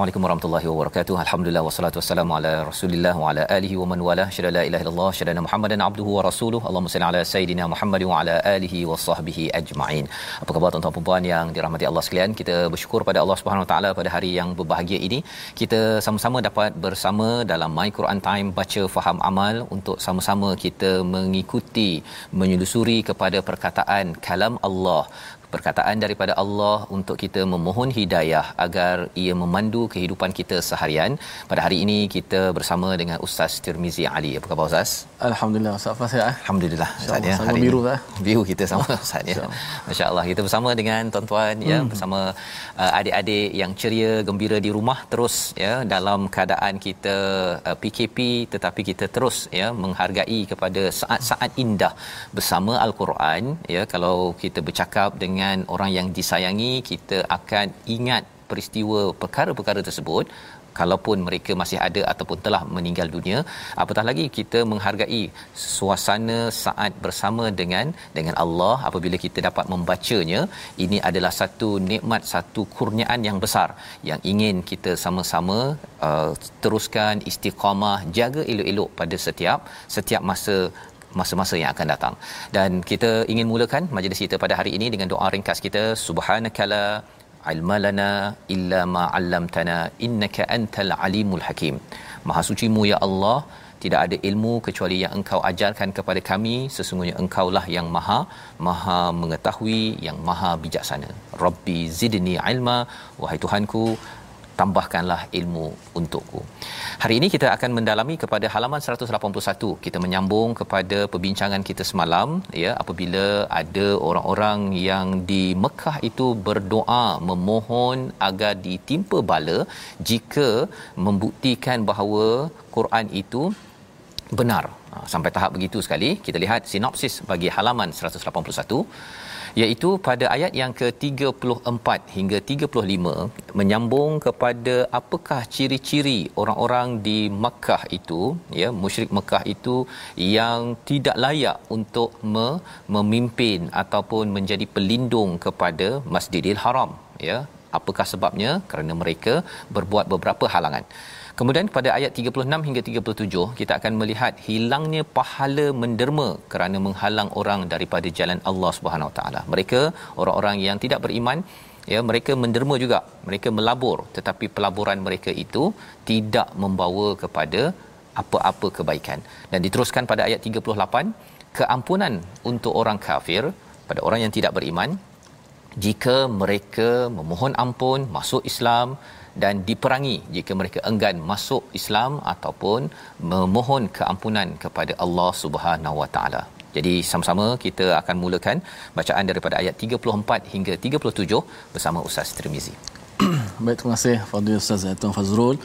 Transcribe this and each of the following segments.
Assalamualaikum warahmatullahi wabarakatuh. Alhamdulillah wassalatu wassalamu ala Rasulillah wa ala alihi wa man wala. Syada la ilaha illallah, syada Muhammadan abduhu wa rasuluhu. Allahumma salli ala sayidina Muhammad wa ala alihi wa sahbihi ajma'in. Apa khabar tuan-tuan dan puan yang dirahmati Allah sekalian? Kita bersyukur pada Allah Subhanahu wa taala pada hari yang berbahagia ini. Kita sama-sama dapat bersama dalam My Quran Time baca faham amal untuk sama-sama kita mengikuti menyelusuri kepada perkataan kalam Allah perkataan daripada Allah untuk kita memohon hidayah agar ia memandu kehidupan kita seharian. Pada hari ini kita bersama dengan Ustaz Tirmizi Ali. Apa khabar Ustaz? Alhamdulillah Ustaz Fas ya. Alhamdulillah Ustaz ya. Sama biru lah. Biru kita sama Ustaz ya. Masya-Allah kita bersama dengan tuan-tuan ya Hmm. bersama uh, adik-adik yang ceria gembira di rumah terus ya dalam keadaan kita uh, PKP tetapi kita terus ya menghargai kepada saat-saat indah bersama al-Quran ya kalau kita bercakap dengan orang yang disayangi kita akan ingat peristiwa perkara-perkara tersebut. Kalaupun mereka masih ada ataupun telah meninggal dunia apatah lagi kita menghargai suasana saat bersama dengan dengan Allah apabila kita dapat membacanya. Ini adalah satu nikmat satu kurniaan yang besar yang ingin kita sama-sama uh, teruskan istiqamah jaga elok-elok pada setiap setiap masa masa-masa yang akan datang. Dan kita ingin mulakan majlis kita pada hari ini dengan doa ringkas kita subhanakala ilmalana illa ma 'allamtana innaka antal alimul hakim. Maha sucimu ya Allah, tidak ada ilmu kecuali yang engkau ajarkan kepada kami sesungguhnya engkaulah yang maha maha mengetahui yang maha bijaksana rabbi zidni ilma wahai tuhanku tambahkanlah ilmu untukku. Hari ini kita akan mendalami kepada halaman 181. Kita menyambung kepada perbincangan kita semalam ya apabila ada orang-orang yang di Mekah itu berdoa memohon agar ditimpa bala jika membuktikan bahawa Quran itu benar. Ha, Sampai tahap begitu sekali, kita lihat sinopsis bagi halaman 181 iaitu pada ayat yang ke-34 hingga 35 menyambung kepada apakah ciri-ciri orang-orang di Makkah itu ya musyrik Makkah itu yang tidak layak untuk me- memimpin ataupun menjadi pelindung kepada Masjidil Haram ya. Apakah sebabnya? Kerana mereka berbuat beberapa halangan Kemudian pada ayat 36 hingga 37 kita akan melihat hilangnya pahala menderma kerana menghalang orang daripada jalan Allah Subhanahu Wa Taala. Mereka orang-orang yang tidak beriman ya mereka menderma juga. Mereka melabur tetapi pelaburan mereka itu tidak membawa kepada apa-apa kebaikan. Dan diteruskan pada ayat 38 keampunan untuk orang kafir pada orang yang tidak beriman jika mereka memohon ampun masuk Islam dan diperangi jika mereka enggan masuk Islam ataupun memohon keampunan kepada Allah Subhanahu Wa Taala. Jadi sama-sama kita akan mulakan bacaan daripada ayat 34 hingga 37 bersama Ustaz Tirmizi. Baik, terima kasih Fadil Ustaz Tuan Fazrul.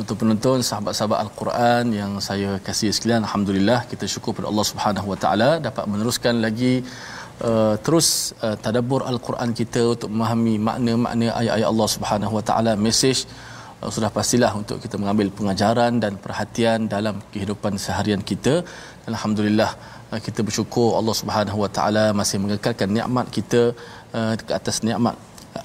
Untuk penonton sahabat-sahabat Al-Quran yang saya kasih sekalian, alhamdulillah kita syukur pada Allah Subhanahu Wa Taala dapat meneruskan lagi uh, terus uh, tadabbur al-Quran kita untuk memahami makna-makna ayat-ayat Allah Subhanahu Wa Taala message uh, sudah pastilah untuk kita mengambil pengajaran dan perhatian dalam kehidupan seharian kita. Alhamdulillah uh, kita bersyukur Allah Subhanahu Wa Taala masih mengekalkan nikmat kita uh, ke atas nikmat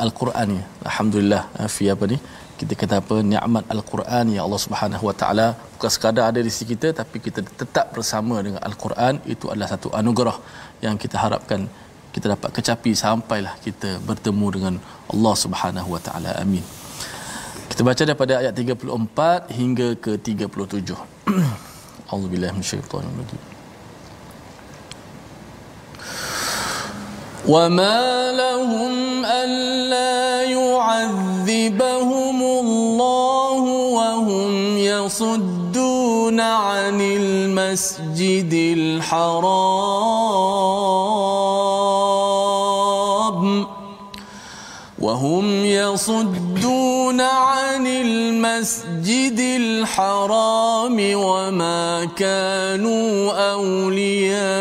al-Quran ni. Alhamdulillah fi apa ni? Kita kata apa? Nikmat al-Quran ya Allah Subhanahu Wa Taala bukan sekadar ada di sisi kita tapi kita tetap bersama dengan al-Quran itu adalah satu anugerah yang kita harapkan kita dapat kecapi sampailah kita bertemu dengan Allah Subhanahu Wa Taala. Amin. Kita baca daripada ayat 34 hingga ke 37 Auzubillahi minasyaitanir rajim وما لهم ألا يعذبهم الله وهم يصدون عن المسجد الحرام وهم يصدون عن المسجد الحرام وما كانوا أولياءه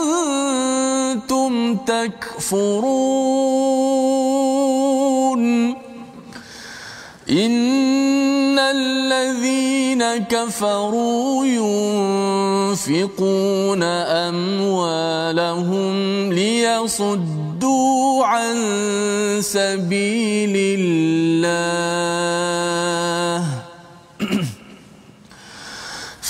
تكفرون. إن الذين كفروا ينفقون أموالهم ليصدوا عن سبيل الله.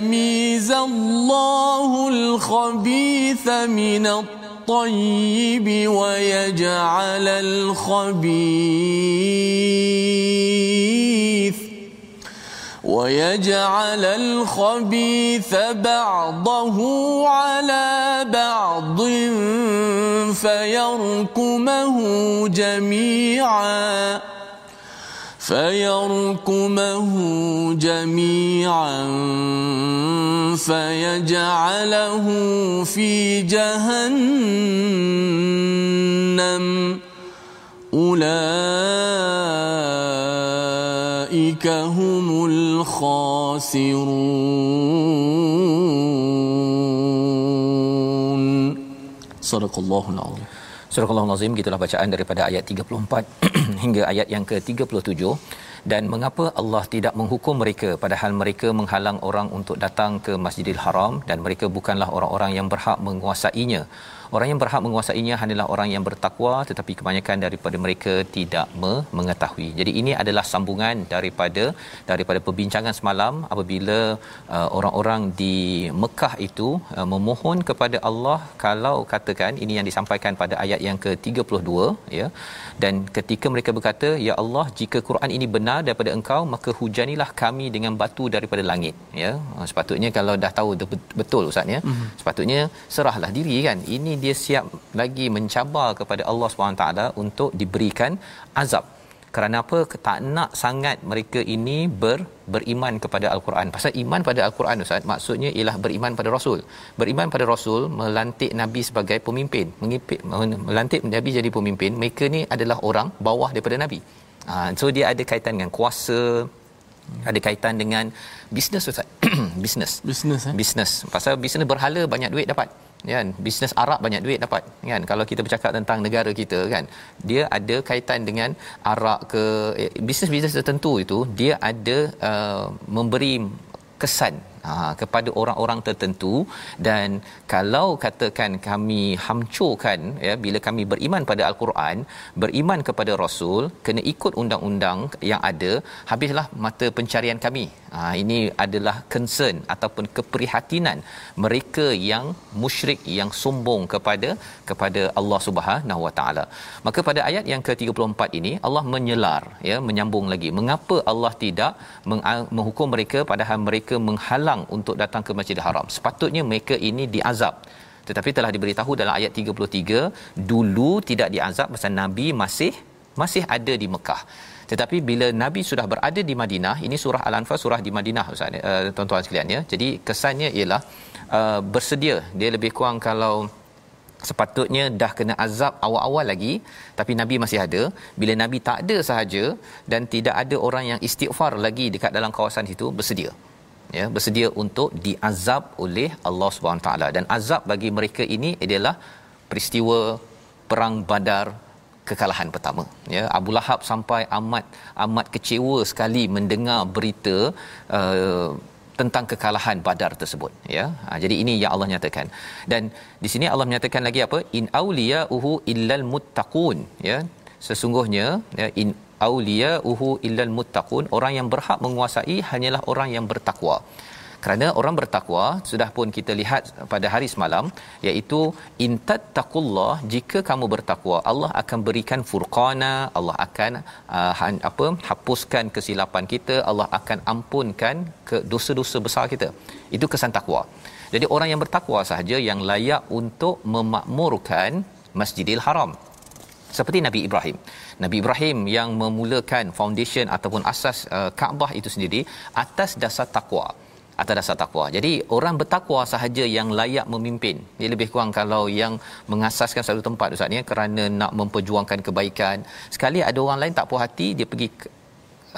ليميز الله الخبيث من الطيب ويجعل الخبيث ويجعل الخبيث بعضه على بعض فيركمه جميعا فيركمه جميعا فيجعله في جهنم. أولئك هم الخاسرون. صدق الله العظيم. Surah Al-Azim gitulah bacaan daripada ayat 34 hingga ayat yang ke-37 dan mengapa Allah tidak menghukum mereka? Padahal mereka menghalang orang untuk datang ke Masjidil Haram dan mereka bukanlah orang-orang yang berhak menguasainya. Orang yang berhak menguasainya hanyalah orang yang bertakwa tetapi kebanyakan daripada mereka tidak me- mengetahui. Jadi ini adalah sambungan daripada daripada perbincangan semalam apabila uh, orang-orang di Mekah itu uh, memohon kepada Allah kalau katakan ini yang disampaikan pada ayat yang ke-32 ya. Dan ketika mereka berkata ya Allah jika Quran ini benar daripada engkau maka hujanilah kami dengan batu daripada langit ya. Sepatutnya kalau dah tahu betul ustaz ya. Mm-hmm. sepatutnya serahlah diri kan. Ini dia siap lagi mencabar kepada Allah SWT untuk diberikan azab. Kerana apa? Tak nak sangat mereka ini ber, beriman kepada al-Quran. Pasal iman pada al-Quran ustaz maksudnya ialah beriman pada rasul. Beriman pada rasul melantik nabi sebagai pemimpin mengipit melantik nabi jadi pemimpin mereka ni adalah orang bawah daripada nabi ha, so dia ada kaitan dengan kuasa ada kaitan dengan bisnes ustaz. Bisnes Bisnes eh. bisnes pasal bisnes berhala banyak duit dapat kan? Bisnes Arab banyak duit dapat kan? Kalau kita bercakap tentang negara kita kan? Dia ada kaitan dengan arak ke eh, bisnes-bisnes tertentu itu dia ada uh, memberi kesan ha, kepada orang-orang tertentu dan kalau katakan kami hancurkan ya bila kami beriman pada al-Quran beriman kepada rasul kena ikut undang-undang yang ada habislah mata pencarian kami. Ha, ini adalah concern ataupun keprihatinan mereka yang musyrik yang sombong kepada kepada Allah Subhanahu Wa Taala. Maka pada ayat yang ke-34 ini Allah menyelar ya menyambung lagi. Mengapa Allah tidak meng- menghukum mereka padahal mereka menghalang untuk datang ke Masjidil Haram. Sepatutnya mereka ini diazab. Tetapi telah diberitahu dalam ayat 33 dulu tidak diazab pasal nabi masih masih ada di Mekah. Tetapi bila nabi sudah berada di Madinah ini surah al-anfal surah di Madinah ustaz uh, tuan-tuan sekalian ya. Jadi kesannya ialah uh, bersedia. Dia lebih kurang kalau sepatutnya dah kena azab awal-awal lagi tapi nabi masih ada. Bila nabi tak ada sahaja dan tidak ada orang yang istighfar lagi dekat dalam kawasan itu bersedia ya bersedia untuk diazab oleh Allah Subhanahu taala. Dan azab bagi mereka ini adalah peristiwa perang Badar kekalahan pertama ya. Abu Lahab sampai amat amat kecewa sekali mendengar berita uh, tentang kekalahan Badar tersebut ya. Ha, jadi ini yang Allah nyatakan. Dan di sini Allah menyatakan lagi apa? In auliyauhu illal muttaqun ya. Sesungguhnya ya in auliyauhu illal muttaqun. Orang yang berhak menguasai hanyalah orang yang bertakwa. Kerana orang bertakwa sudah pun kita lihat pada hari semalam iaitu intattaqullah jika kamu bertakwa Allah akan berikan furqana Allah akan uh, apa hapuskan kesilapan kita Allah akan ampunkan ke dosa-dosa besar kita. Itu kesan takwa. Jadi orang yang bertakwa sahaja yang layak untuk memakmurkan Masjidil Haram seperti Nabi Ibrahim. Nabi Ibrahim yang memulakan foundation ataupun asas uh, Kaabah itu sendiri atas dasar takwa atas dasar takwa. Jadi orang bertakwa sahaja yang layak memimpin. Dia lebih kurang kalau yang mengasaskan satu tempat ustaz ya kerana nak memperjuangkan kebaikan. Sekali ada orang lain tak puas hati dia pergi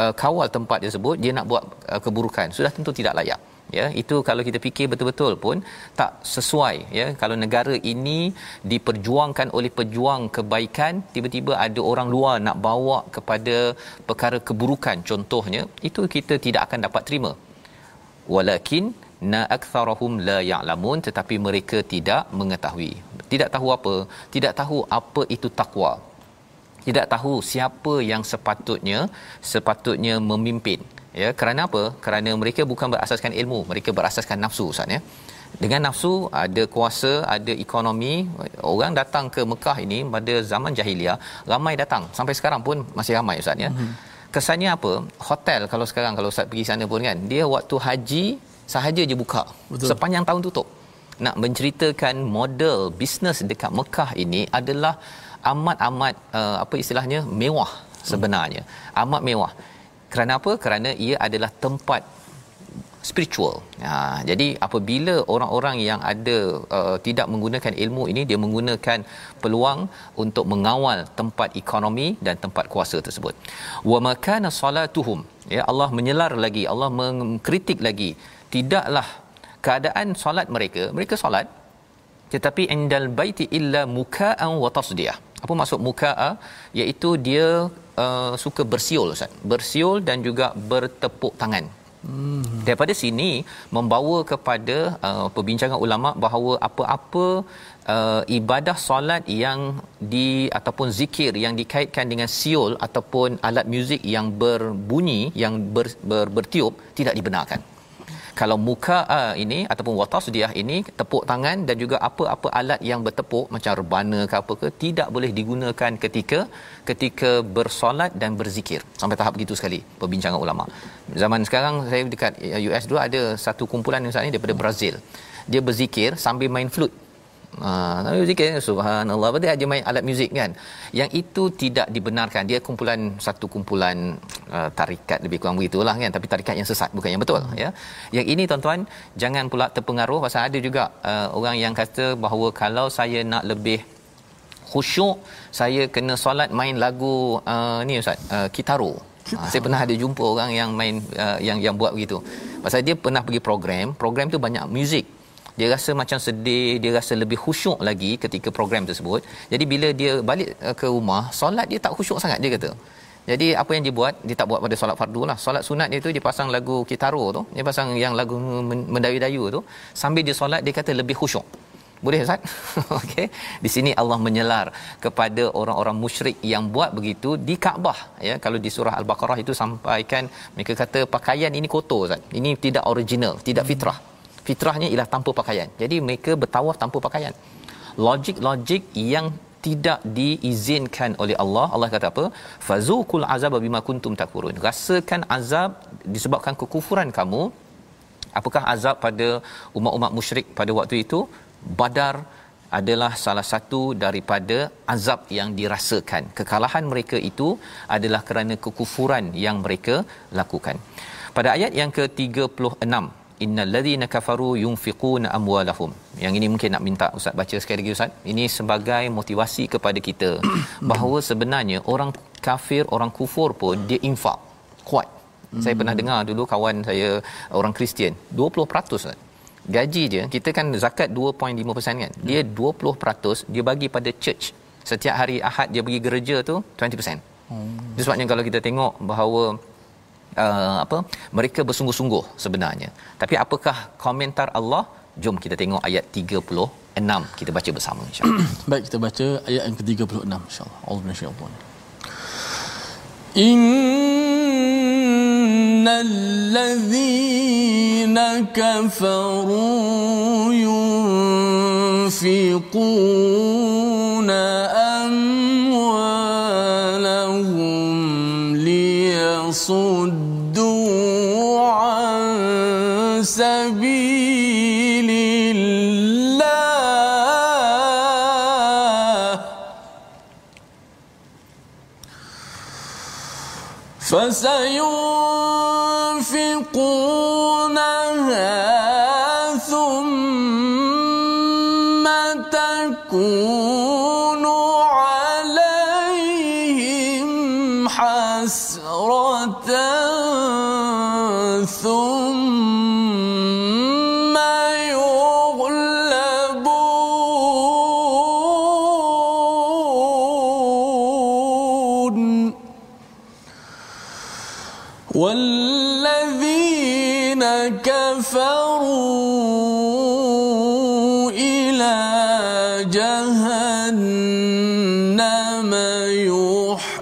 uh, kawal tempat tersebut dia nak buat uh, keburukan. Sudah tentu tidak layak. Ya, itu kalau kita fikir betul-betul pun tak sesuai ya. Kalau negara ini diperjuangkan oleh pejuang kebaikan, tiba-tiba ada orang luar nak bawa kepada perkara keburukan contohnya, itu kita tidak akan dapat terima. Walakin na aktsarahum la ya'lamun tetapi mereka tidak mengetahui. Tidak tahu apa? Tidak tahu apa itu takwa tidak tahu siapa yang sepatutnya sepatutnya memimpin ya kerana apa? Kerana mereka bukan berasaskan ilmu mereka berasaskan nafsu ustaz ya. Dengan nafsu ada kuasa ada ekonomi orang datang ke Mekah ini pada zaman jahiliah ramai datang. Sampai sekarang pun masih ramai ustaz ya. Mm-hmm kesannya apa? Hotel kalau sekarang kalau ustaz pergi sana pun kan dia waktu haji sahaja je buka. Betul. sepanjang tahun tutup. Nak menceritakan model bisnes dekat Mekah ini adalah amat-amat uh, apa istilahnya mewah sebenarnya. Hmm. amat mewah kerana apa kerana ia adalah tempat spiritual. Ha, jadi apabila orang-orang yang ada uh, tidak menggunakan ilmu ini dia menggunakan peluang untuk mengawal tempat ekonomi dan tempat kuasa tersebut. Wa makana salatuhum ya Allah menyelar lagi Allah mengkritik lagi tidaklah keadaan solat mereka mereka solat tetapi indal baiti illa muka'an wa tasdiyah. Apa maksud muka'a iaitu dia uh, suka bersiul Ustaz. Bersiul dan juga bertepuk tangan Hmm. Daripada sini membawa kepada uh, perbincangan ulama bahawa apa-apa uh, ibadah solat yang di ataupun zikir yang dikaitkan dengan siul ataupun alat muzik yang berbunyi yang ber, ber, bertiup tidak dibenarkan kalau muka uh, ini ataupun watasdiyah ini tepuk tangan dan juga apa-apa alat yang bertepuk macam rebana ke apa ke tidak boleh digunakan ketika ketika bersolat dan berzikir. Sampai tahap begitu sekali perbincangan ulama. Zaman sekarang saya dekat US dulu ada satu kumpulan yang saat ini daripada Brazil. Dia berzikir sambil main flute Ah, uh, zikir subhanallah berarti aja main alat muzik kan. Yang itu tidak dibenarkan. Dia kumpulan satu kumpulan uh, tarikat lebih kurang begitulah kan tapi tarikat yang sesat bukan yang betul ya. Yang ini tuan-tuan jangan pula terpengaruh pasal ada juga uh, orang yang kata bahawa kalau saya nak lebih khusyuk saya kena solat main lagu uh, ni ustaz uh, kitaro. Ha, saya pernah ada jumpa orang yang main uh, yang yang buat begitu. pasal dia pernah pergi program program tu banyak muzik dia rasa macam sedih dia rasa lebih khusyuk lagi ketika program tersebut jadi bila dia balik uh, ke rumah solat dia tak khusyuk sangat dia kata jadi apa yang dia buat dia tak buat pada solat fardu lah solat sunat dia tu dia pasang lagu kitaro tu dia pasang yang lagu mendayu-dayu tu sambil dia solat dia kata lebih khusyuk boleh Ustaz? Okey. Di sini Allah menyelar kepada orang-orang musyrik yang buat begitu di Kaabah ya. Kalau di surah Al-Baqarah itu sampaikan mereka kata pakaian ini kotor Ustaz. Ini tidak original, tidak fitrah. Fitrahnya ialah tanpa pakaian. Jadi mereka bertawaf tanpa pakaian. Logik-logik yang tidak diizinkan oleh Allah. Allah kata apa? Fazuqul azab bima kuntum takfurun. Rasakan azab disebabkan kekufuran kamu. Apakah azab pada umat-umat musyrik pada waktu itu? Badar adalah salah satu daripada azab yang dirasakan. Kekalahan mereka itu adalah kerana kekufuran yang mereka lakukan. Pada ayat yang ke-36 innal ladzina kafaru yunfiquna amwalahum. Yang ini mungkin nak minta ustaz baca sekali lagi ustaz. Ini sebagai motivasi kepada kita bahawa sebenarnya orang kafir, orang kufur pun dia infak kuat. Saya pernah dengar dulu kawan saya orang Kristian 20% ustaz gaji dia kita kan zakat 2.5% kan dia 20% dia bagi pada church setiap hari Ahad dia pergi gereja tu 20% hmm. Sebabnya kalau kita tengok bahawa uh, apa mereka bersungguh-sungguh sebenarnya tapi apakah komentar Allah jom kita tengok ayat 36 kita baca bersama insyaallah baik kita baca ayat yang ke-36 insyaallah Allah insyaallah إن الذين كفروا ينفقون فسينفقونها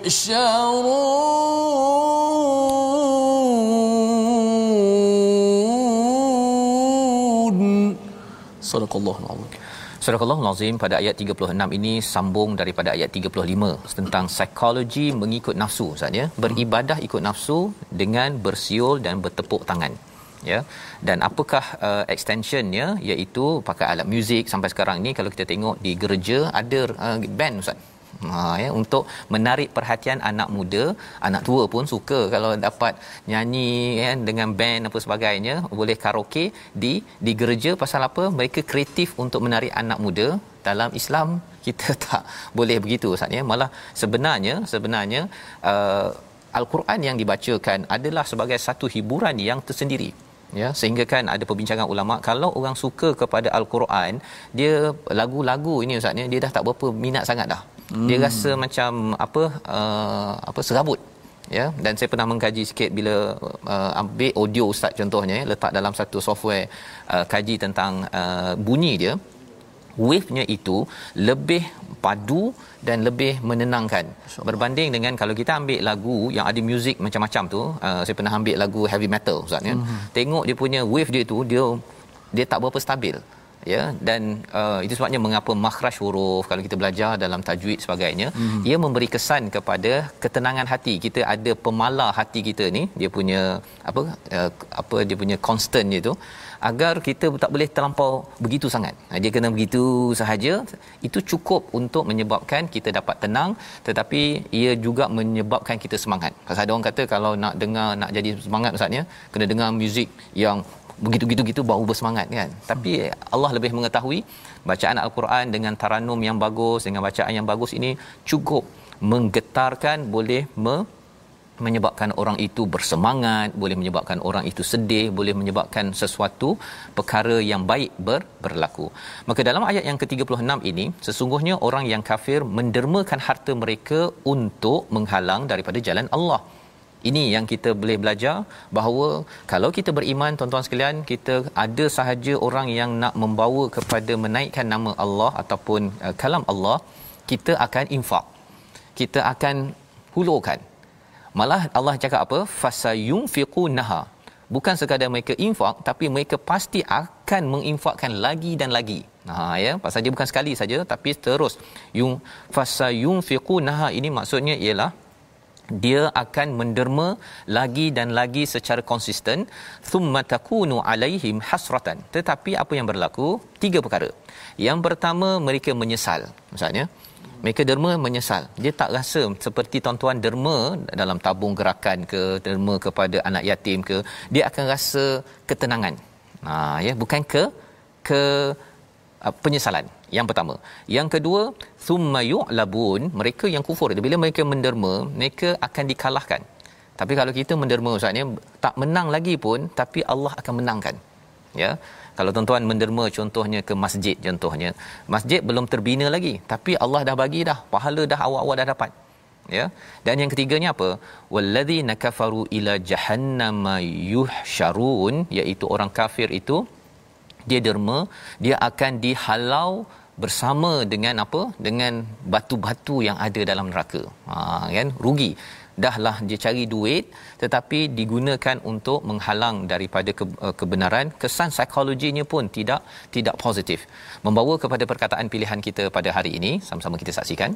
يحشرون صدق الله العظيم Surah Al-Azim pada ayat 36 ini sambung daripada ayat 35 tentang psikologi mengikut nafsu Ustaz ya. Beribadah ikut nafsu dengan bersiul dan bertepuk tangan. Ya. Dan apakah uh, extensionnya iaitu pakai alat muzik sampai sekarang ini kalau kita tengok di gereja ada uh, band Ustaz. Ha ya untuk menarik perhatian anak muda, anak tua pun suka kalau dapat nyanyi ya dengan band apa sebagainya, boleh karaoke di di gereja pasal apa? Mereka kreatif untuk menarik anak muda. Dalam Islam kita tak boleh begitu Ustaz ya. Malah sebenarnya sebenarnya uh, al-Quran yang dibacakan adalah sebagai satu hiburan yang tersendiri ya sehingga kan ada perbincangan ulama kalau orang suka kepada al-Quran dia lagu-lagu ini ustaz ya dia dah tak berapa minat sangat dah hmm. dia rasa macam apa uh, apa serabut ya. Dan saya pernah mengkaji sikit bila uh, ambil audio ustaz contohnya ya, letak dalam satu software uh, kaji tentang uh, bunyi dia. Wave-nya itu lebih padu dan lebih menenangkan. Berbanding dengan kalau kita ambil lagu yang ada muzik macam-macam tu uh, saya pernah ambil lagu heavy metal ustaz ya. Mm-hmm. tengok dia punya wave dia tu dia dia tak berapa stabil ya dan uh, itu sebabnya mengapa makhraj huruf kalau kita belajar dalam tajwid sebagainya mm-hmm. ia memberi kesan kepada ketenangan hati kita ada pemala hati kita ni dia punya apa uh, apa dia punya constant dia tu agar kita tak boleh terlampau begitu sangat. Ha, dia kena begitu sahaja. Itu cukup untuk menyebabkan kita dapat tenang tetapi ia juga menyebabkan kita semangat. Pasal ada orang kata kalau nak dengar nak jadi semangat ustaznya kena dengar muzik yang begitu-gitu gitu baru bersemangat kan. Tapi Allah lebih mengetahui bacaan al-Quran dengan taranum yang bagus dengan bacaan yang bagus ini cukup menggetarkan boleh me menyebabkan orang itu bersemangat, boleh menyebabkan orang itu sedih, boleh menyebabkan sesuatu perkara yang baik ber, berlaku. Maka dalam ayat yang ke-36 ini, sesungguhnya orang yang kafir mendermakan harta mereka untuk menghalang daripada jalan Allah. Ini yang kita boleh belajar bahawa kalau kita beriman tuan-tuan sekalian kita ada sahaja orang yang nak membawa kepada menaikkan nama Allah ataupun uh, kalam Allah kita akan infak. Kita akan hulurkan. Malah Allah cakap apa? Fasayunfiqunaha. Bukan sekadar mereka infak tapi mereka pasti akan menginfakkan lagi dan lagi. Ha ya, pasal dia bukan sekali saja tapi terus. Yung fasayunfiqunaha ini maksudnya ialah dia akan menderma lagi dan lagi secara konsisten. Thumma takunu alaihim hasratan. Tetapi apa yang berlaku? Tiga perkara. Yang pertama mereka menyesal misalnya. Mereka derma menyesal. Dia tak rasa seperti tuan-tuan derma dalam tabung gerakan ke derma kepada anak yatim ke dia akan rasa ketenangan. Ha ya bukan ke ke penyesalan. Yang pertama. Yang kedua thumma yu'labun mereka yang kufur. Bila mereka menderma mereka akan dikalahkan. Tapi kalau kita menderma ustaznya tak menang lagi pun tapi Allah akan menangkan. Ya? Kalau tuan-tuan menderma contohnya ke masjid contohnya. Masjid belum terbina lagi tapi Allah dah bagi dah. Pahala dah awal-awal dah dapat. Ya? Dan yang ketiganya apa? Walladzina kafaru ila jahannama yuhsyarun iaitu orang kafir itu dia derma dia akan dihalau bersama dengan apa? Dengan batu-batu yang ada dalam neraka. Ha kan? Rugi. Dahlah dia cari duit tetapi digunakan untuk menghalang daripada ke, uh, kebenaran. Kesan psikologinya pun tidak tidak positif. Membawa kepada perkataan pilihan kita pada hari ini sama-sama kita saksikan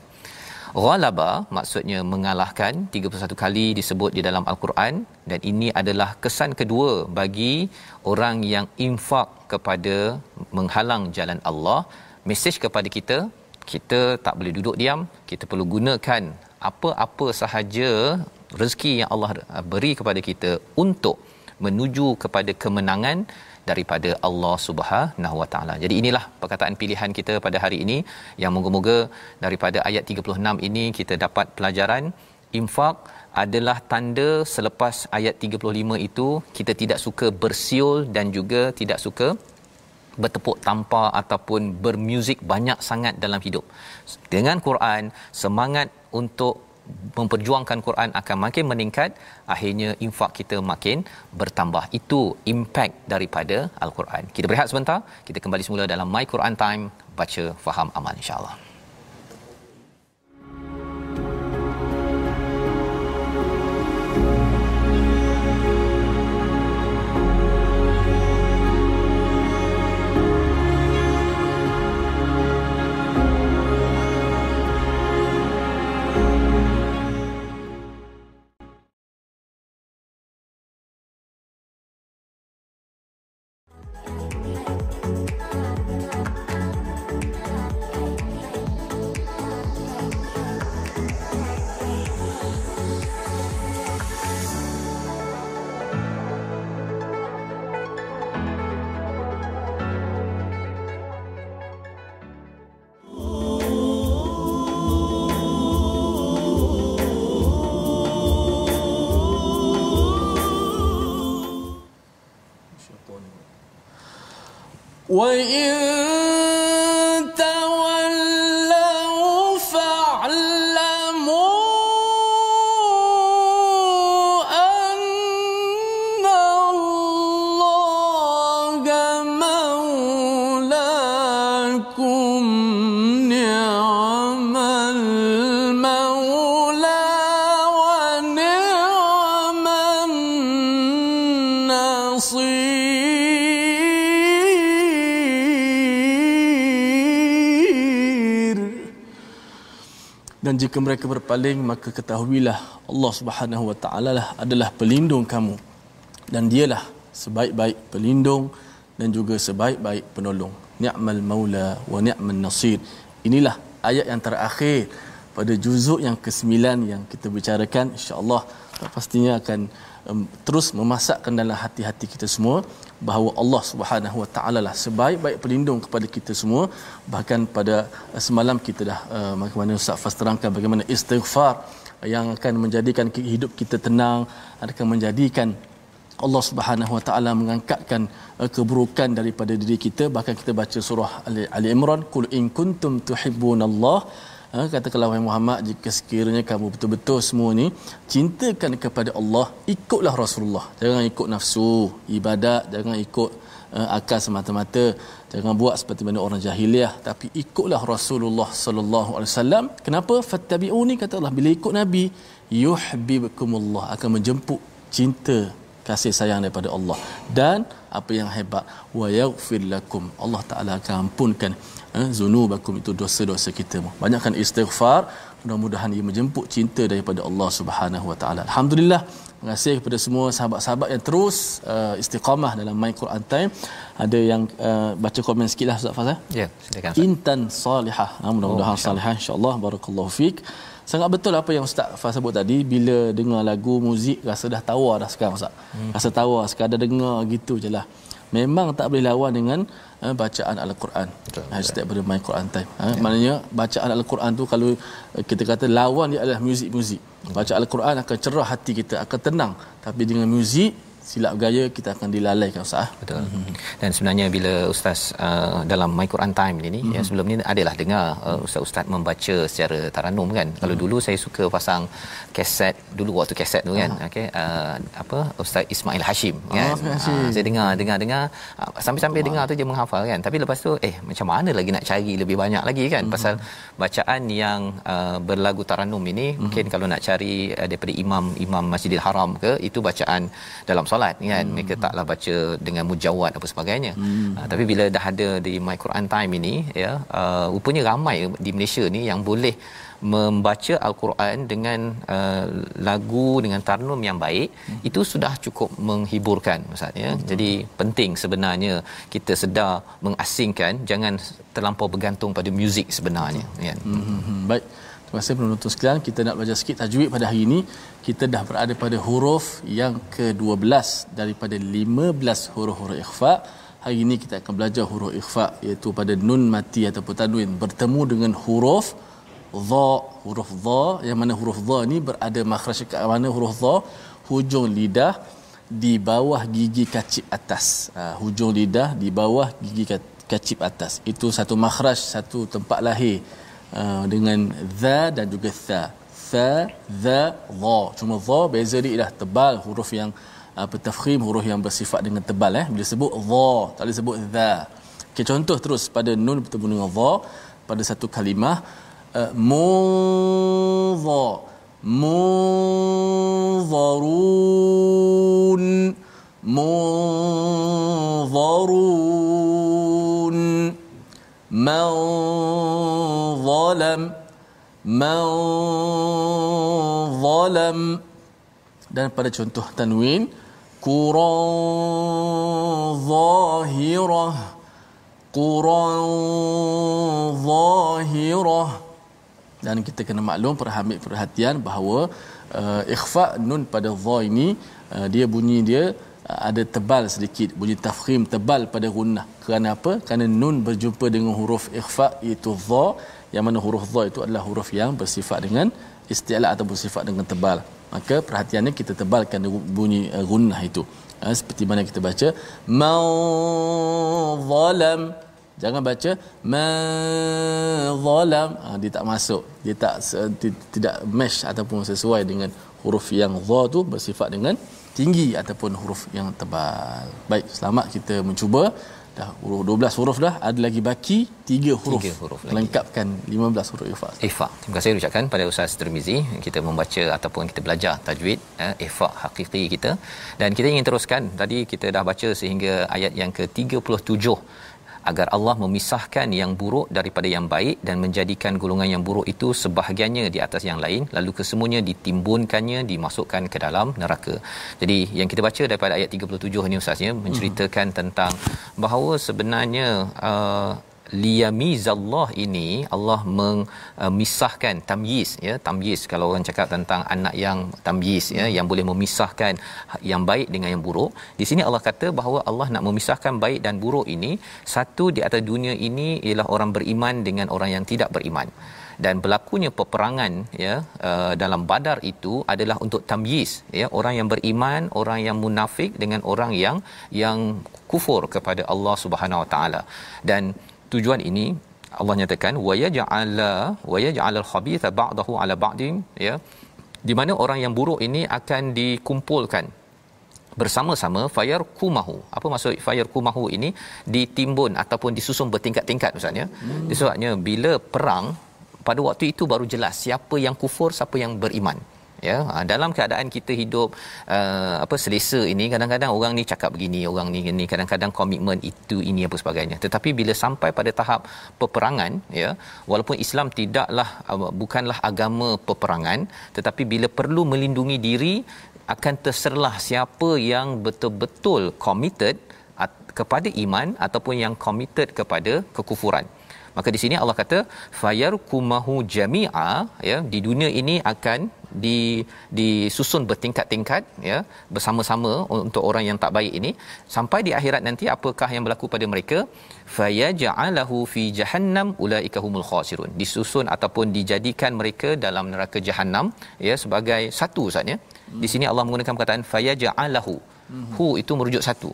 ghalaba maksudnya mengalahkan 31 kali disebut di dalam al-Quran. Dan ini adalah kesan kedua bagi orang yang infak kepada menghalang jalan Allah. Mesej kepada kita kita tak boleh duduk diam. Kita perlu gunakan apa-apa sahaja rezeki yang Allah beri kepada kita untuk menuju kepada kemenangan daripada Allah Subhanahu Wa Taala. Jadi inilah perkataan pilihan kita pada hari ini yang moga-moga daripada ayat 36 ini kita dapat pelajaran infak adalah tanda selepas ayat 35 itu kita tidak suka bersiul dan juga tidak suka bertepuk tampar ataupun bermuzik banyak sangat dalam hidup. Dengan Quran, semangat untuk memperjuangkan Quran akan makin meningkat akhirnya infak kita makin bertambah. Itu impact daripada al-Quran. Kita berehat sebentar. Kita kembali semula dalam my Quran time. Baca faham amal insyaallah وإن dan jika mereka berpaling maka ketahuilah Allah Subhanahu wa taala lah adalah pelindung kamu. Dan dialah sebaik-baik pelindung dan juga sebaik-baik penolong. Ni'mal maula wa ni'man nasir. Inilah ayat yang terakhir pada juzuk yang ke-9 yang kita bicarakan. insya-Allah pastinya akan terus memasakkan dalam hati-hati kita semua bahawa Allah Subhanahu Wa Taala lah sebaik-baik pelindung kepada kita semua. Bahkan pada uh, semalam kita dah uh, bagaimana Ustaz Fas terangkan bagaimana istighfar yang akan menjadikan hidup kita tenang akan menjadikan Allah Subhanahu Wa Taala mengangkatkan uh, keburukan daripada diri kita. Bahkan kita baca surah Ali, Ali Imran kul in kuntum tuhibbunallah uh, katakanlah wahai Muhammad jika sekiranya kamu betul-betul semua ni cintakan kepada Allah ikutlah Rasulullah. Jangan ikut nafsu ibadat jangan ikut uh, akal semata-mata. Jangan buat seperti mana orang jahiliah tapi ikutlah Rasulullah sallallahu alaihi wasallam. Kenapa? Fattabi'uni kata Allah bila ikut nabi yuhibbukumullah akan menjemput cinta kasih sayang daripada Allah. Dan apa yang hebat wa yaghfir lakum Allah Taala akan ampunkan eh, zunubakum itu dosa-dosa kita banyakkan istighfar mudah-mudahan ia menjemput cinta daripada Allah Subhanahu Wa Taala. Alhamdulillah terima kasih kepada semua sahabat-sahabat yang terus uh, istiqamah dalam My Quran Time. Ada yang uh, baca komen sikit lah Ustaz Fazal? Ya silakan Ustaz. intan salihah. Ha, mudah-mudahan Oh, salihah insyaallah. barakallahu fiik sangat betul apa yang ustaz Fah sebut tadi. Bila dengar lagu muzik rasa dah tawar dah sekarang ustaz. Hmm. rasa tawar sekadar dengar gitu je lah memang tak boleh lawan dengan uh, bacaan al-Quran. Ha, setiap pada main Quran time. Ha, maknanya bacaan al-Quran tu kalau uh, kita kata lawan dia adalah muzik-muzik. Baca al-Quran akan cerah hati kita akan tenang. Tapi dengan muzik silap gaya kita akan dilalaikan ustaz Betul. Mm-hmm. Dan sebenarnya bila ustaz uh, dalam My Quran Time ini mm-hmm. ya sebelum ni adalah dengar uh, ustaz-ustaz membaca secara taranum kan. Mm-hmm. Kalau dulu saya suka pasang kaset dulu waktu kaset tu kan. Uh-huh. Okey uh, apa ustaz Ismail Hashim kan. Ismail Hashim. Uh, saya dengar dengar dengar uh, sambil-sambil dengar tu je menghafal kan. Tapi lepas tu eh macam mana lagi nak cari lebih banyak lagi kan mm-hmm. pasal bacaan yang uh, berlagu taranum ini mm-hmm. mungkin kalau nak cari uh, daripada imam imam Masjidil Haram ke itu bacaan dalam solat kan hmm. mereka taklah baca dengan mujawad apa sebagainya hmm. uh, tapi bila dah ada di my Quran time ini ya uh, rupanya ramai di Malaysia ni yang boleh membaca al-Quran dengan uh, lagu dengan tarnum yang baik hmm. itu sudah cukup menghiburkan ustaz ya hmm. jadi penting sebenarnya kita sedar mengasingkan jangan terlampau bergantung pada muzik sebenarnya kan hmm. Hmm. baik Terima kasih penonton sekalian. Kita nak belajar sikit tajwid pada hari ini. Kita dah berada pada huruf yang ke-12 daripada 15 huruf-huruf ikhfa. Hari ini kita akan belajar huruf ikhfa iaitu pada nun mati ataupun tanwin bertemu dengan huruf dha. Huruf dha yang mana huruf dha ni berada makhraj ke mana huruf dha? Hujung lidah di bawah gigi kacip atas. Ha, hujung lidah di bawah gigi kacip atas. Itu satu makhraj, satu tempat lahir. Uh, dengan za dan juga tha tha za dha. Cuma dha beza dia ialah tebal huruf yang apa tafkhim huruf yang bersifat dengan tebal eh. Bila sebut dha tak boleh sebut tha okay, contoh terus pada nun bertemu dengan dha pada satu kalimah eh, uh, mu dha mu dharun mu dharun man zalam man zalam. Dan pada contoh tanwin quran zahirah. Quran zahirah. Dan kita kena maklum perhamik perhatian bahawa uh, ikhfa nun pada za ini uh, dia bunyi dia eh, ada tebal sedikit. Bunyi tafkhim tebal pada gunnah. Kerana apa? Kerana nun berjumpa dengan huruf ikhfa iaitu dha yang mana huruf dha itu adalah huruf yang bersifat dengan isti'la atau bersifat dengan tebal. Maka perhatiannya kita tebalkan bunyi uh, gunnah itu. Ha, seperti mana kita baca man zalam. Jangan baca man zalam. Ha, dia tak masuk. Dia tak tidak mesh ataupun sesuai dengan huruf yang dha tu bersifat dengan tinggi ataupun huruf yang tebal. Baik selamat kita mencuba. Dah huruf 12 huruf dah. Ada lagi baki 3 huruf, 3 huruf lagi. melengkapkan 15 huruf ifa Ifa. Terima kasih ucapkan pada Ustaz Tirmizi. Kita membaca ataupun kita belajar tajwid eh, ifa hakiki kita. Dan kita ingin teruskan. Tadi kita dah baca sehingga ayat yang ke-37 agar Allah memisahkan yang buruk daripada yang baik dan menjadikan golongan yang buruk itu sebahagiannya di atas yang lain lalu kesemuanya ditimbunkannya dimasukkan ke dalam neraka. Jadi yang kita baca daripada ayat 37 ni ustaz ya menceritakan hmm. tentang bahawa sebenarnya uh, liyamizallah ini Allah memisahkan tamyiz ya. Tamyiz kalau orang cakap tentang anak yang tamyiz ya yang boleh memisahkan yang baik dengan yang buruk. Di sini Allah kata bahawa Allah nak memisahkan baik dan buruk ini satu di atas dunia ini ialah orang beriman dengan orang yang tidak beriman. Dan berlakunya peperangan ya uh, dalam badar itu adalah untuk tamyiz ya. Orang yang beriman orang yang munafik dengan orang yang yang kufur kepada Allah Subhanahu Wa Taala. Dan tujuan ini Allah nyatakan wa yaj'ala wa yaj'alal khabitha ba'dahu 'ala ba'din ya. Di mana orang yang buruk ini akan dikumpulkan bersama-sama fayar kumahu apa maksud fayar kumahu ini? Ditimbun ataupun disusun bertingkat-tingkat maksudnya hmm. sebabnya bila perang pada waktu itu baru jelas siapa yang kufur siapa yang beriman ya ha, dalam keadaan kita hidup uh, apa selesa ini kadang-kadang orang ni cakap begini orang ni ni kadang-kadang komitmen itu ini apa sebagainya. Tetapi bila sampai pada tahap peperangan ya walaupun Islam tidaklah uh, bukanlah agama peperangan tetapi bila perlu melindungi diri akan terserlah siapa yang betul-betul committed kepada iman ataupun yang committed kepada kekufuran maka di sini Allah kata fayarkumahu jami'a ya di dunia ini akan di disusun bertingkat-tingkat ya bersama-sama untuk orang yang tak baik ini. Sampai di akhirat nanti apakah yang berlaku pada mereka? Fayaj'alahu fi jahannam ulaika humul khasirun. Disusun ataupun dijadikan mereka dalam neraka jahanam ya sebagai satu saatnya di sini Allah menggunakan perkataan fayaj'alahu hu itu merujuk satu.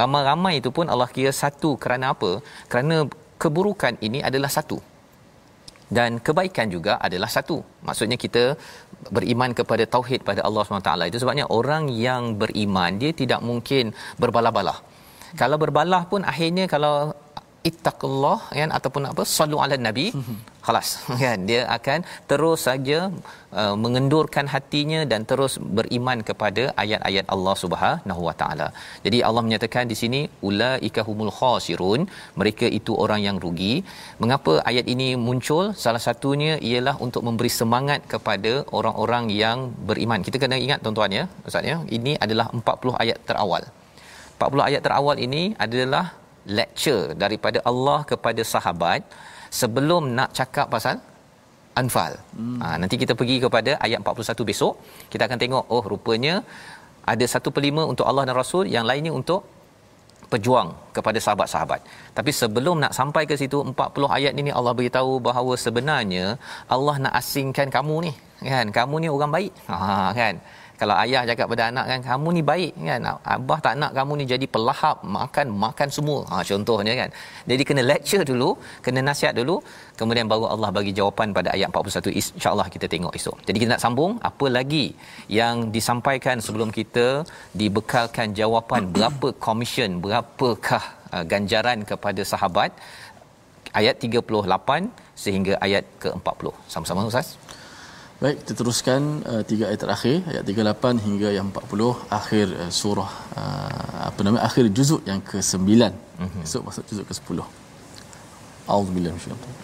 Ramai-ramai itu pun Allah kira satu kerana apa? Kerana keburukan ini adalah satu dan kebaikan juga adalah satu. Maksudnya kita beriman kepada tauhid pada Allah SWT. Itu sebabnya orang yang beriman dia tidak mungkin berbalah-balah. Kalau berbalah pun akhirnya kalau ittaqullah kan ataupun apa sallu ala nabi khalas kan dia akan terus saja uh, mengendurkan hatinya dan terus beriman kepada ayat-ayat Allah Subhanahu wa taala. Jadi Allah menyatakan di sini ulaika humul khasirun mereka itu orang yang rugi. Mengapa ayat ini muncul? Salah satunya ialah untuk memberi semangat kepada orang-orang yang beriman. Kita kena ingat tuan-tuan ya ustaz ya ini adalah 40 ayat terawal. 40 ayat terawal ini adalah lecture daripada Allah kepada sahabat sebelum nak cakap pasal Anfal. Hmm. Ha, nanti kita pergi kepada ayat 41 besok. Kita akan tengok oh rupanya ada satu pelima untuk Allah dan Rasul, yang lainnya untuk pejuang kepada sahabat-sahabat. Tapi sebelum nak sampai ke situ 40 ayat ini Allah beritahu bahawa sebenarnya Allah nak asingkan kamu ni kan. Kamu ni orang baik. Ha kan kalau ayah cakap pada anak kan kamu ni baik kan? Abah tak nak kamu ni jadi pelahap makan makan semua. Ha contohnya kan. Jadi kena lecture dulu kena nasihat dulu. Kemudian baru Allah bagi jawapan pada ayat 41 insyaallah kita tengok esok. Jadi kita nak sambung apa lagi yang disampaikan sebelum kita dibekalkan jawapan? Berapa komisen berapakah uh, ganjaran kepada sahabat? Ayat 38 sehingga ayat ke-40 sama-sama ustaz Baik, kita teruskan uh, tiga ayat terakhir, ayat 38 hingga yang 40 akhir uh, surah uh, apa nama akhir juzuk yang ke-9. Mm-hmm. Esok masuk juzuk ke-10. Auzubillahi minasyaitanir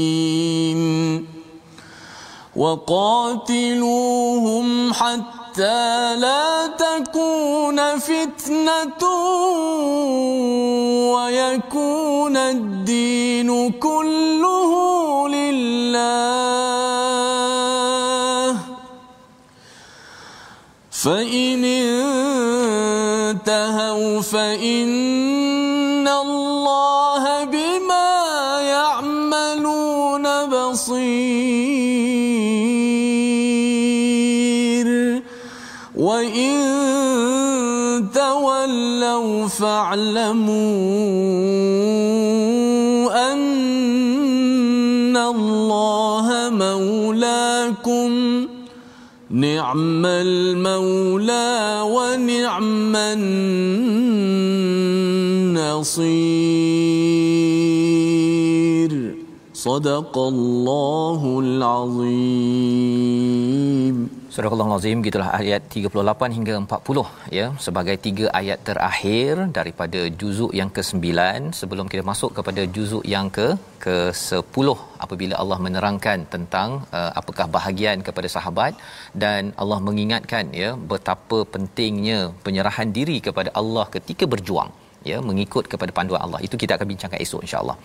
وقاتلوهم حتى لا تكون فتنة ويكون الدين كله لله. فإن انتهوا فإن تولوا فاعلموا أن الله مولاكم. نعم المولى ونعم النصير. صدق الله العظيم. Surah Al-Azim gitulah ayat 38 hingga 40 ya sebagai tiga ayat terakhir daripada juzuk yang ke-9 sebelum kita masuk kepada juzuk yang ke ke-10 apabila Allah menerangkan tentang uh, apakah bahagian kepada sahabat dan Allah mengingatkan ya betapa pentingnya penyerahan diri kepada Allah ketika berjuang ya mengikut kepada panduan Allah. Itu kita akan bincangkan esok insya-Allah.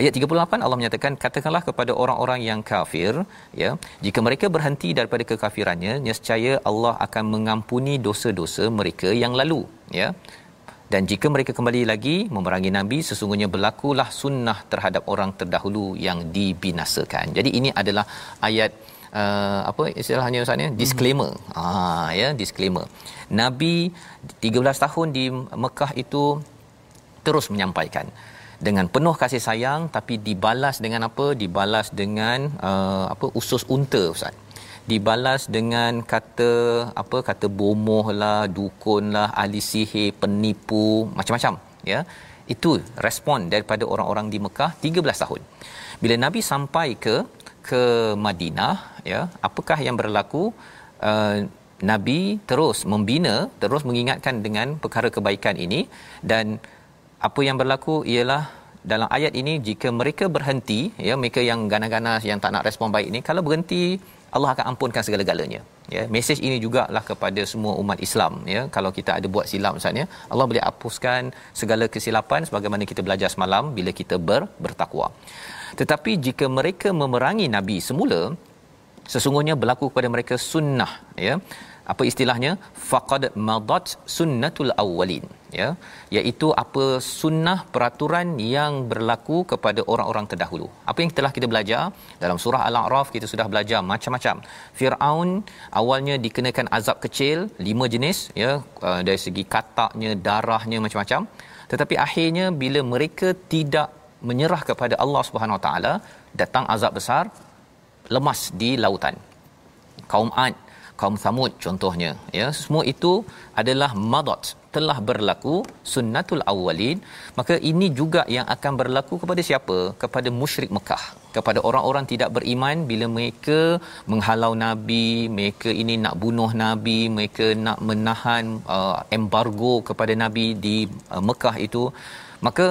Ayat 38 Allah menyatakan katakanlah kepada orang-orang yang kafir ya jika mereka berhenti daripada kekafirannya nescaya Allah akan mengampuni dosa-dosa mereka yang lalu ya. Dan jika mereka kembali lagi memerangi nabi sesungguhnya berlakulah sunnah terhadap orang terdahulu yang dibinasakan. Jadi ini adalah ayat uh, apa istilahnya ustaz ni disclaimer. Hmm. Ah ya disclaimer. Nabi 13 tahun di Mekah itu terus menyampaikan. Dengan penuh kasih sayang tapi dibalas dengan apa? Dibalas dengan uh, apa usus unta ustaz. Dibalas dengan kata apa kata bomoh lah dukun lah ahli sihir penipu macam-macam ya. Itu respon daripada orang-orang di Mekah 13 tahun. Bila nabi sampai ke ke Madinah ya apakah yang berlaku? Uh, nabi terus membina terus mengingatkan dengan perkara kebaikan ini dan apa yang berlaku ialah dalam ayat ini jika mereka berhenti ya mereka yang ganas-ganas yang tak nak respon baik ini kalau berhenti Allah akan ampunkan segala-galanya. Ya mesej ini jugalah kepada semua umat Islam ya. Kalau kita ada buat silap misalnya Allah boleh hapuskan segala kesilapan sebagaimana kita belajar semalam bila kita ber, bertakwa. Tetapi jika mereka memerangi nabi semula sesungguhnya berlaku kepada mereka sunnah ya apa istilahnya? Faqad madat sunnatul awwalin. Ya. Iaitu apa sunnah peraturan yang berlaku kepada orang-orang terdahulu. Apa yang telah kita belajar? Dalam surah al-a'raf kita sudah belajar macam-macam. Firaun awalnya dikenakan azab kecil lima jenis ya. Uh, dari segi kataknya darahnya macam-macam. Tetapi akhirnya bila mereka tidak menyerah kepada Allah Subhanahu Wa Taala datang azab besar lemas di lautan. Kaum Ad kaum Samud contohnya ya. Semua itu adalah madat telah berlaku sunnatul awwalin. Maka ini juga yang akan berlaku kepada siapa? Kepada musyrik Mekah. Kepada orang-orang tidak beriman bila mereka menghalau nabi mereka ini nak bunuh nabi mereka nak menahan uh, embargo kepada nabi di uh, Mekah itu maka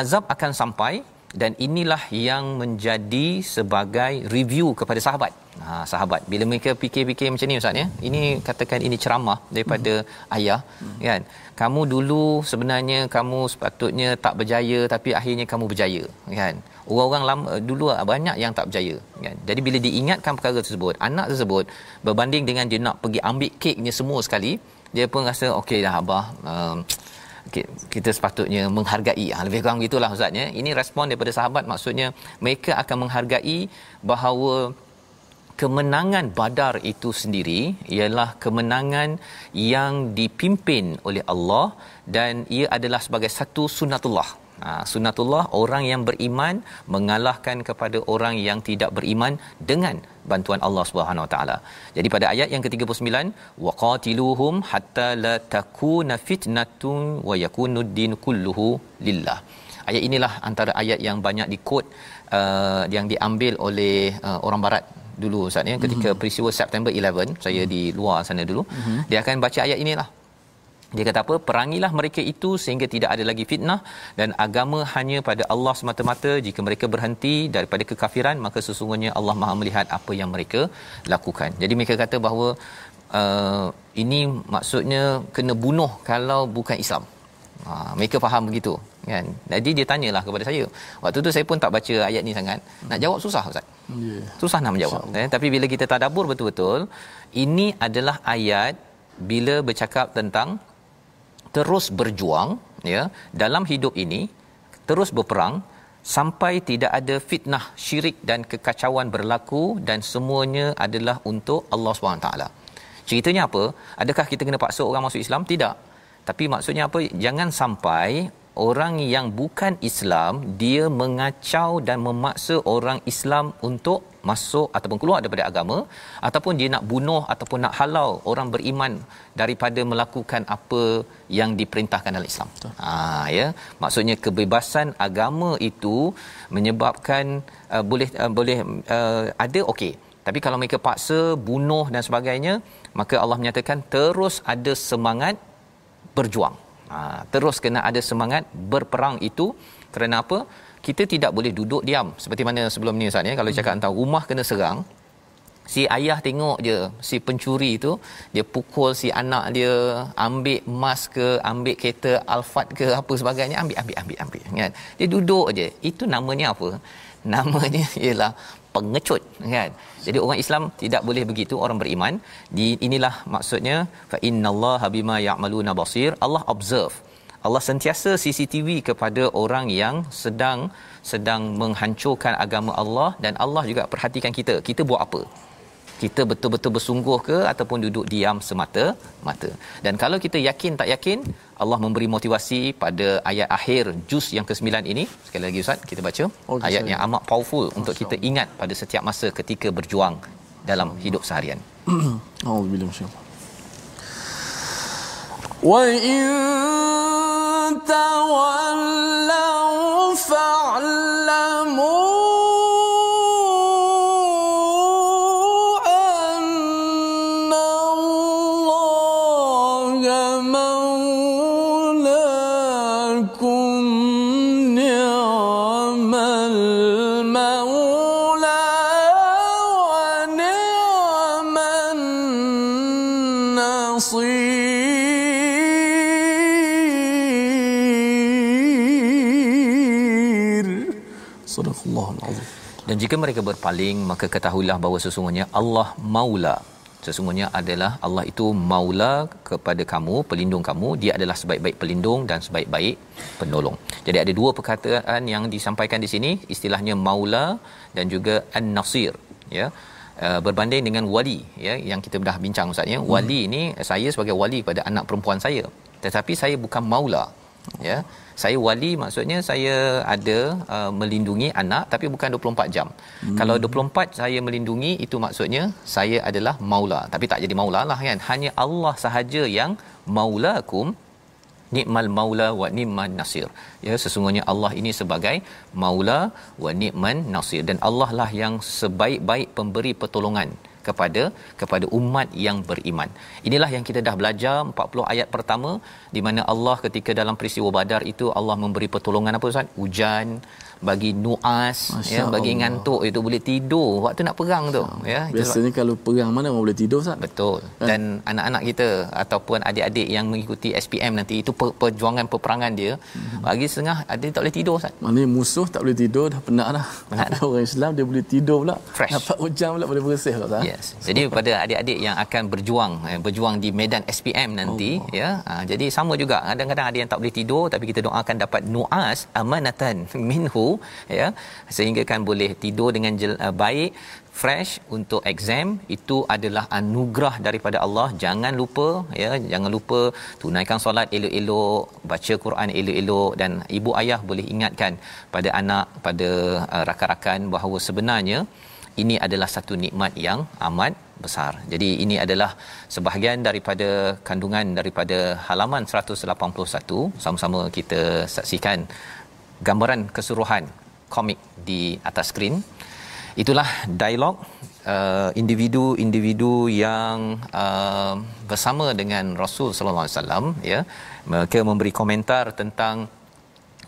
azab akan sampai dan inilah yang menjadi sebagai review kepada sahabat. Ha sahabat bila mereka fikir-fikir macam ni ustaz ya. Ini katakan ini ceramah daripada hmm. ayah hmm. kan. Kamu dulu sebenarnya kamu sepatutnya tak berjaya tapi akhirnya kamu berjaya kan. Orang-orang lama dulu banyak yang tak berjaya kan. Jadi bila diingatkan perkara tersebut, anak tersebut berbanding dengan dia nak pergi ambil keknya semua sekali, dia pun rasa okeylah abah um, kita sepatutnya menghargai. Ha, lebih kurang gitulah ustaz ya. Ini respon daripada sahabat. Maksudnya mereka akan menghargai bahawa kemenangan badar itu sendiri ialah kemenangan yang dipimpin oleh Allah dan ia adalah sebagai satu sunnatullah Ha, sunnatullah orang yang beriman mengalahkan kepada orang yang tidak beriman dengan bantuan Allah Subhanahu Wa Taala. Jadi pada ayat yang ke-39 waqatiluhum hatta la takuna fitnatun wa yakunu din kulluhu lillah. Ayat inilah antara ayat yang banyak dikot uh, yang diambil oleh uh, orang barat dulu Ustaz ya ketika mm-hmm. peristiwa September 11 saya mm-hmm. di luar sana dulu mm-hmm. dia akan baca ayat inilah dia kata apa? Perangilah mereka itu sehingga tidak ada lagi fitnah dan agama hanya pada Allah semata-mata. Jika mereka berhenti daripada kekafiran maka sesungguhnya Allah Maha melihat apa yang mereka lakukan. Jadi mereka kata bahawa uh, ini maksudnya kena bunuh kalau bukan Islam. Ha, mereka faham begitu kan? Jadi dia tanyalah kepada saya. Waktu tu saya pun tak baca ayat ni sangat. Nak jawab susah ustaz. Yeah. susah nak menjawab. Eh, tapi bila kita tadabbur betul-betul ini adalah ayat bila bercakap tentang terus berjuang ya dalam hidup ini terus berperang sampai tidak ada fitnah syirik dan kekacauan berlaku dan semuanya adalah untuk Allah SWT. Ceritanya apa? Adakah kita kena paksa orang masuk Islam? Tidak. Tapi maksudnya apa? Jangan sampai orang yang bukan Islam dia mengacau dan memaksa orang Islam untuk masuk ataupun keluar daripada agama ataupun dia nak bunuh ataupun nak halau orang beriman daripada melakukan apa yang diperintahkan dalam Islam. Ha ya, maksudnya kebebasan agama itu menyebabkan uh, boleh uh, boleh uh, ada okey. Tapi kalau mereka paksa bunuh dan sebagainya maka Allah menyatakan terus ada semangat berjuang ha, terus kena ada semangat berperang itu. Kerana apa? Kita tidak boleh duduk diam. Seperti mana sebelum ni Ustaz ya kalau cakap tentang rumah kena serang si ayah tengok je si pencuri tu dia pukul si anak dia ambil emas ke ambil kereta Alphard ke apa sebagainya ambil ambil ambil ambil kan dia duduk je. Itu namanya apa? Namanya ialah pengecut kan jadi orang Islam tidak boleh begitu orang beriman. Di inilah maksudnya fa innallaha bima ya'maluna basir. Allah observe. Allah sentiasa CCTV kepada orang yang sedang sedang menghancurkan agama Allah dan Allah juga perhatikan kita. Kita buat apa kita betul-betul bersungguh ke ataupun duduk diam semata-mata. Dan kalau kita yakin tak yakin, Allah memberi motivasi pada ayat akhir juz yang ke-9 ini. Sekali lagi Ustaz, kita baca okay, ayat sorry. yang amat powerful Masya untuk kita ingat pada setiap masa ketika berjuang dalam hidup seharian. Auzubillahi minasyaitanir وَإِن تَوَلَّوْا فَاعْلَمُوا Dan jika mereka berpaling maka ketahuilah bahawa sesungguhnya Allah Maula. Sesungguhnya adalah Allah itu maula kepada kamu pelindung kamu. Dia adalah sebaik-baik pelindung dan sebaik-baik penolong. Jadi ada dua perkataan yang disampaikan di sini. Istilahnya maula dan juga an-nasir ya. Uh, berbanding dengan wali ya yang kita dah bincang ustaz ya. Hmm. wali ini saya sebagai wali pada anak perempuan saya. Tetapi saya bukan maula ya. Saya wali maksudnya saya ada uh, melindungi anak tapi bukan 24 jam. Hmm. kalau 24 saya melindungi itu maksudnya saya adalah maula. Tapi tak jadi maula lah kan. Hanya Allah sahaja yang maulakum nikmal maula wa ni'man nasir. Ya sesungguhnya Allah ini sebagai maula wa ni'man nasir. Dan Allah lah yang sebaik-baik pemberi pertolongan kepada kepada umat yang beriman. Inilah yang kita dah belajar 40 ayat pertama di mana Allah ketika dalam peristiwa Badar itu Allah memberi pertolongan apa Ustaz? Hujan, bagi nuas Masya ya bagi Allah. ngantuk itu boleh tidur waktu nak perang tu ya biasanya kalau perang mana orang boleh tidur Ustaz betul kan? dan anak-anak kita ataupun adik-adik yang mengikuti SPM nanti itu perjuangan peperangan dia hmm. bagi setengah ada tak boleh tidur Ustaz mana musuh tak boleh tidur dah penat dah penat dah. orang Islam dia boleh tidur pula Fresh. dapat hujan pula boleh bersih Ustaz yes jadi pada adik-adik yang akan berjuang eh, berjuang di medan SPM nanti oh. ya ha, jadi sama juga kadang-kadang ada yang tak boleh tidur tapi kita doakan dapat nuas amanatan minhu ya sehingga kan boleh tidur dengan jel, uh, baik fresh untuk exam. Itu adalah anugerah daripada Allah. Jangan lupa ya jangan lupa tunaikan solat elok-elok baca Quran elok-elok dan ibu ayah boleh ingatkan pada anak pada uh, rakan-rakan bahawa sebenarnya ini adalah satu nikmat yang amat besar. Jadi ini adalah sebahagian daripada kandungan daripada halaman 181 sama-sama kita saksikan gambaran keseluruhan komik di atas skrin. Itulah dialog uh, individu-individu yang uh, bersama dengan Rasul sallallahu alaihi wasallam ya. Mereka memberi komentar tentang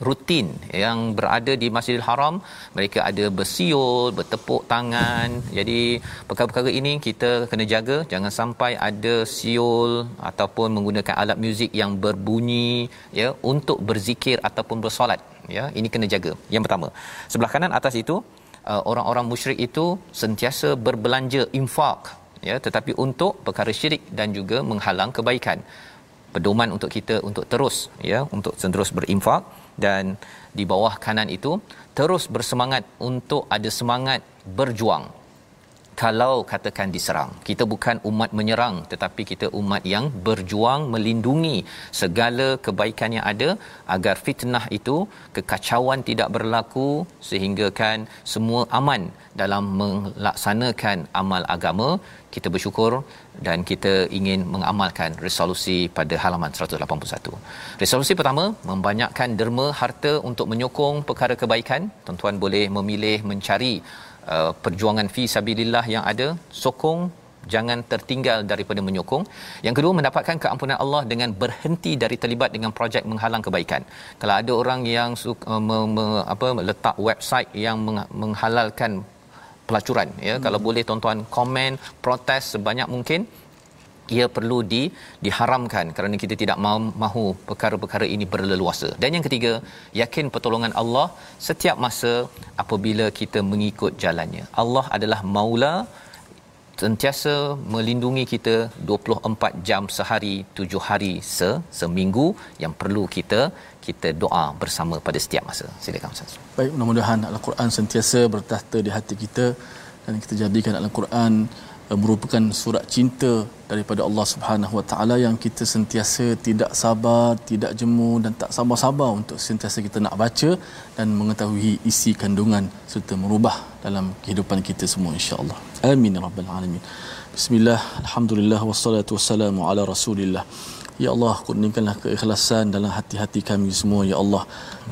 rutin yang berada di Masjidil Haram. Mereka ada bersiul bertepuk tangan. Jadi perkara-perkara ini kita kena jaga. Jangan sampai ada siul ataupun menggunakan alat muzik yang berbunyi ya untuk berzikir ataupun bersolat. Ya ini kena jaga. Yang pertama. Sebelah kanan atas itu uh, orang-orang musyrik itu sentiasa berbelanja infak ya tetapi untuk perkara syirik dan juga menghalang kebaikan. Pedoman untuk kita untuk terus ya untuk terus berinfak dan di bawah kanan itu terus bersemangat untuk ada semangat berjuang kalau katakan diserang kita bukan umat menyerang tetapi kita umat yang berjuang melindungi segala kebaikan yang ada agar fitnah itu kekacauan tidak berlaku sehingga kan semua aman dalam melaksanakan amal agama kita bersyukur dan kita ingin mengamalkan resolusi pada halaman 181. Resolusi pertama membanyakkan derma harta untuk menyokong perkara kebaikan. Tuan-tuan boleh memilih mencari uh, perjuangan fi sabilillah yang ada sokong jangan tertinggal daripada menyokong. Yang kedua mendapatkan keampunan Allah dengan berhenti dari terlibat dengan projek menghalang kebaikan. Kalau ada orang yang suka, uh, me, me, apa letak website yang meng, menghalalkan pelacuran ya hmm. kalau boleh tuan-tuan komen protes sebanyak mungkin ia perlu di diharamkan kerana kita tidak mahu perkara-perkara ini berleluasa. Dan yang ketiga, yakin pertolongan Allah setiap masa apabila kita mengikut jalannya. Allah adalah Maula sentiasa melindungi kita 24 jam sehari 7 hari se seminggu yang perlu kita kita doa bersama pada setiap masa. Silakan Ustaz. Baik, mudah-mudahan Al-Quran sentiasa bertahta di hati kita dan kita jadikan Al-Quran merupakan surat cinta daripada Allah Subhanahu Wa Taala yang kita sentiasa tidak sabar, tidak jemu dan tak sabar-sabar untuk sentiasa kita nak baca dan mengetahui isi kandungan serta merubah dalam kehidupan kita semua insya-Allah. Amin ya rabbal alamin. Bismillah, alhamdulillah wassalatu wassalamu ala Rasulillah. Ya Allah, kurniakanlah keikhlasan dalam hati-hati kami semua, Ya Allah.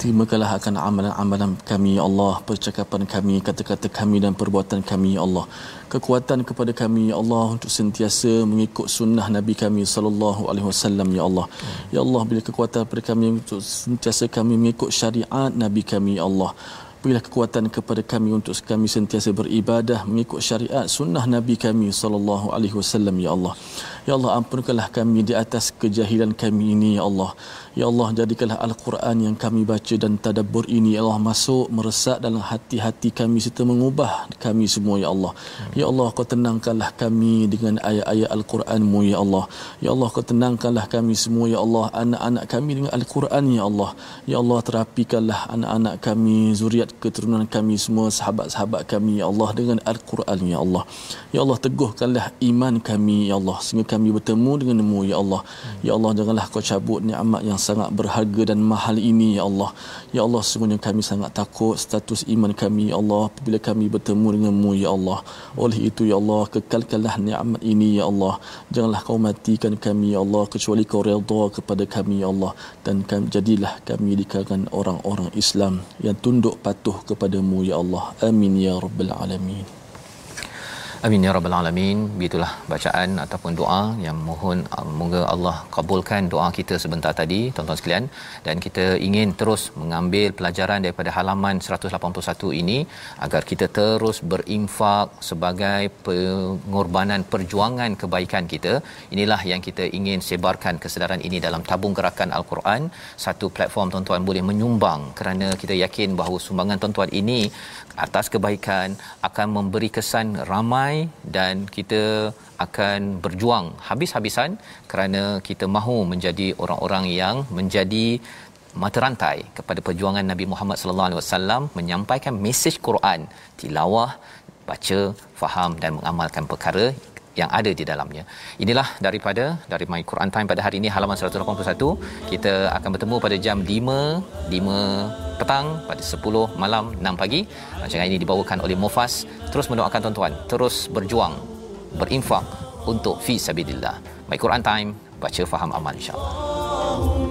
Terimakanlah akan amalan-amalan kami, Ya Allah. Percakapan kami, kata-kata kami dan perbuatan kami, Ya Allah. Kekuatan kepada kami, Ya Allah, untuk sentiasa mengikut sunnah Nabi kami, Sallallahu Alaihi Wasallam, Ya Allah. Ya Allah, bila kekuatan kepada kami untuk sentiasa kami mengikut syariat Nabi kami, Ya Allah. Berilah kekuatan kepada kami untuk kami sentiasa beribadah mengikut syariat sunnah Nabi kami sallallahu alaihi wasallam ya Allah. Ya Allah ampunkanlah kami di atas kejahilan kami ini ya Allah. Ya Allah jadikanlah Al-Quran yang kami baca dan tadabbur ini ya Allah masuk meresap dalam hati-hati kami serta mengubah kami semua ya Allah. Ya Allah kau tenangkanlah kami dengan ayat-ayat Al-Quranmu ya Allah. Ya Allah kau tenangkanlah kami semua ya Allah anak-anak kami dengan Al-Quran ya Allah. Ya Allah terapikanlah anak-anak kami zuriat keturunan kami semua sahabat-sahabat kami ya Allah dengan Al-Quran ya Allah. Ya Allah teguhkanlah iman kami ya Allah sehingga kami bertemu denganmu ya Allah. Ya Allah janganlah kau cabut nikmat yang sangat berharga dan mahal ini ya Allah. Ya Allah sungguhnya kami sangat takut status iman kami ya Allah apabila kami bertemu denganmu ya Allah. Oleh itu ya Allah kekalkanlah nikmat ini ya Allah. Janganlah kau matikan kami ya Allah kecuali kau redha kepada kami ya Allah dan kami, jadilah kami di kalangan orang-orang Islam yang tunduk patuh kepadamu ya Allah. Amin ya rabbal alamin. Amin ya rabbal alamin. Begitulah bacaan ataupun doa yang mohon uh, moga Allah kabulkan doa kita sebentar tadi tuan-tuan sekalian dan kita ingin terus mengambil pelajaran daripada halaman 181 ini agar kita terus berinfak sebagai pengorbanan perjuangan kebaikan kita. Inilah yang kita ingin sebarkan kesedaran ini dalam tabung gerakan Al-Quran. Satu platform tuan-tuan boleh menyumbang kerana kita yakin bahawa sumbangan tuan-tuan ini atas kebaikan akan memberi kesan ramai ramai dan kita akan berjuang habis-habisan kerana kita mahu menjadi orang-orang yang menjadi mata rantai kepada perjuangan Nabi Muhammad sallallahu alaihi wasallam menyampaikan mesej Quran tilawah baca faham dan mengamalkan perkara yang ada di dalamnya. Inilah daripada dari My Quran Time pada hari ini halaman 181. Kita akan bertemu pada jam 5 5 petang pada 10 malam 6 pagi. Rancangan ini dibawakan oleh Mufas. Terus mendoakan tuan-tuan, terus berjuang, berinfak untuk fi sabilillah. My Quran Time, baca faham amal insya-Allah.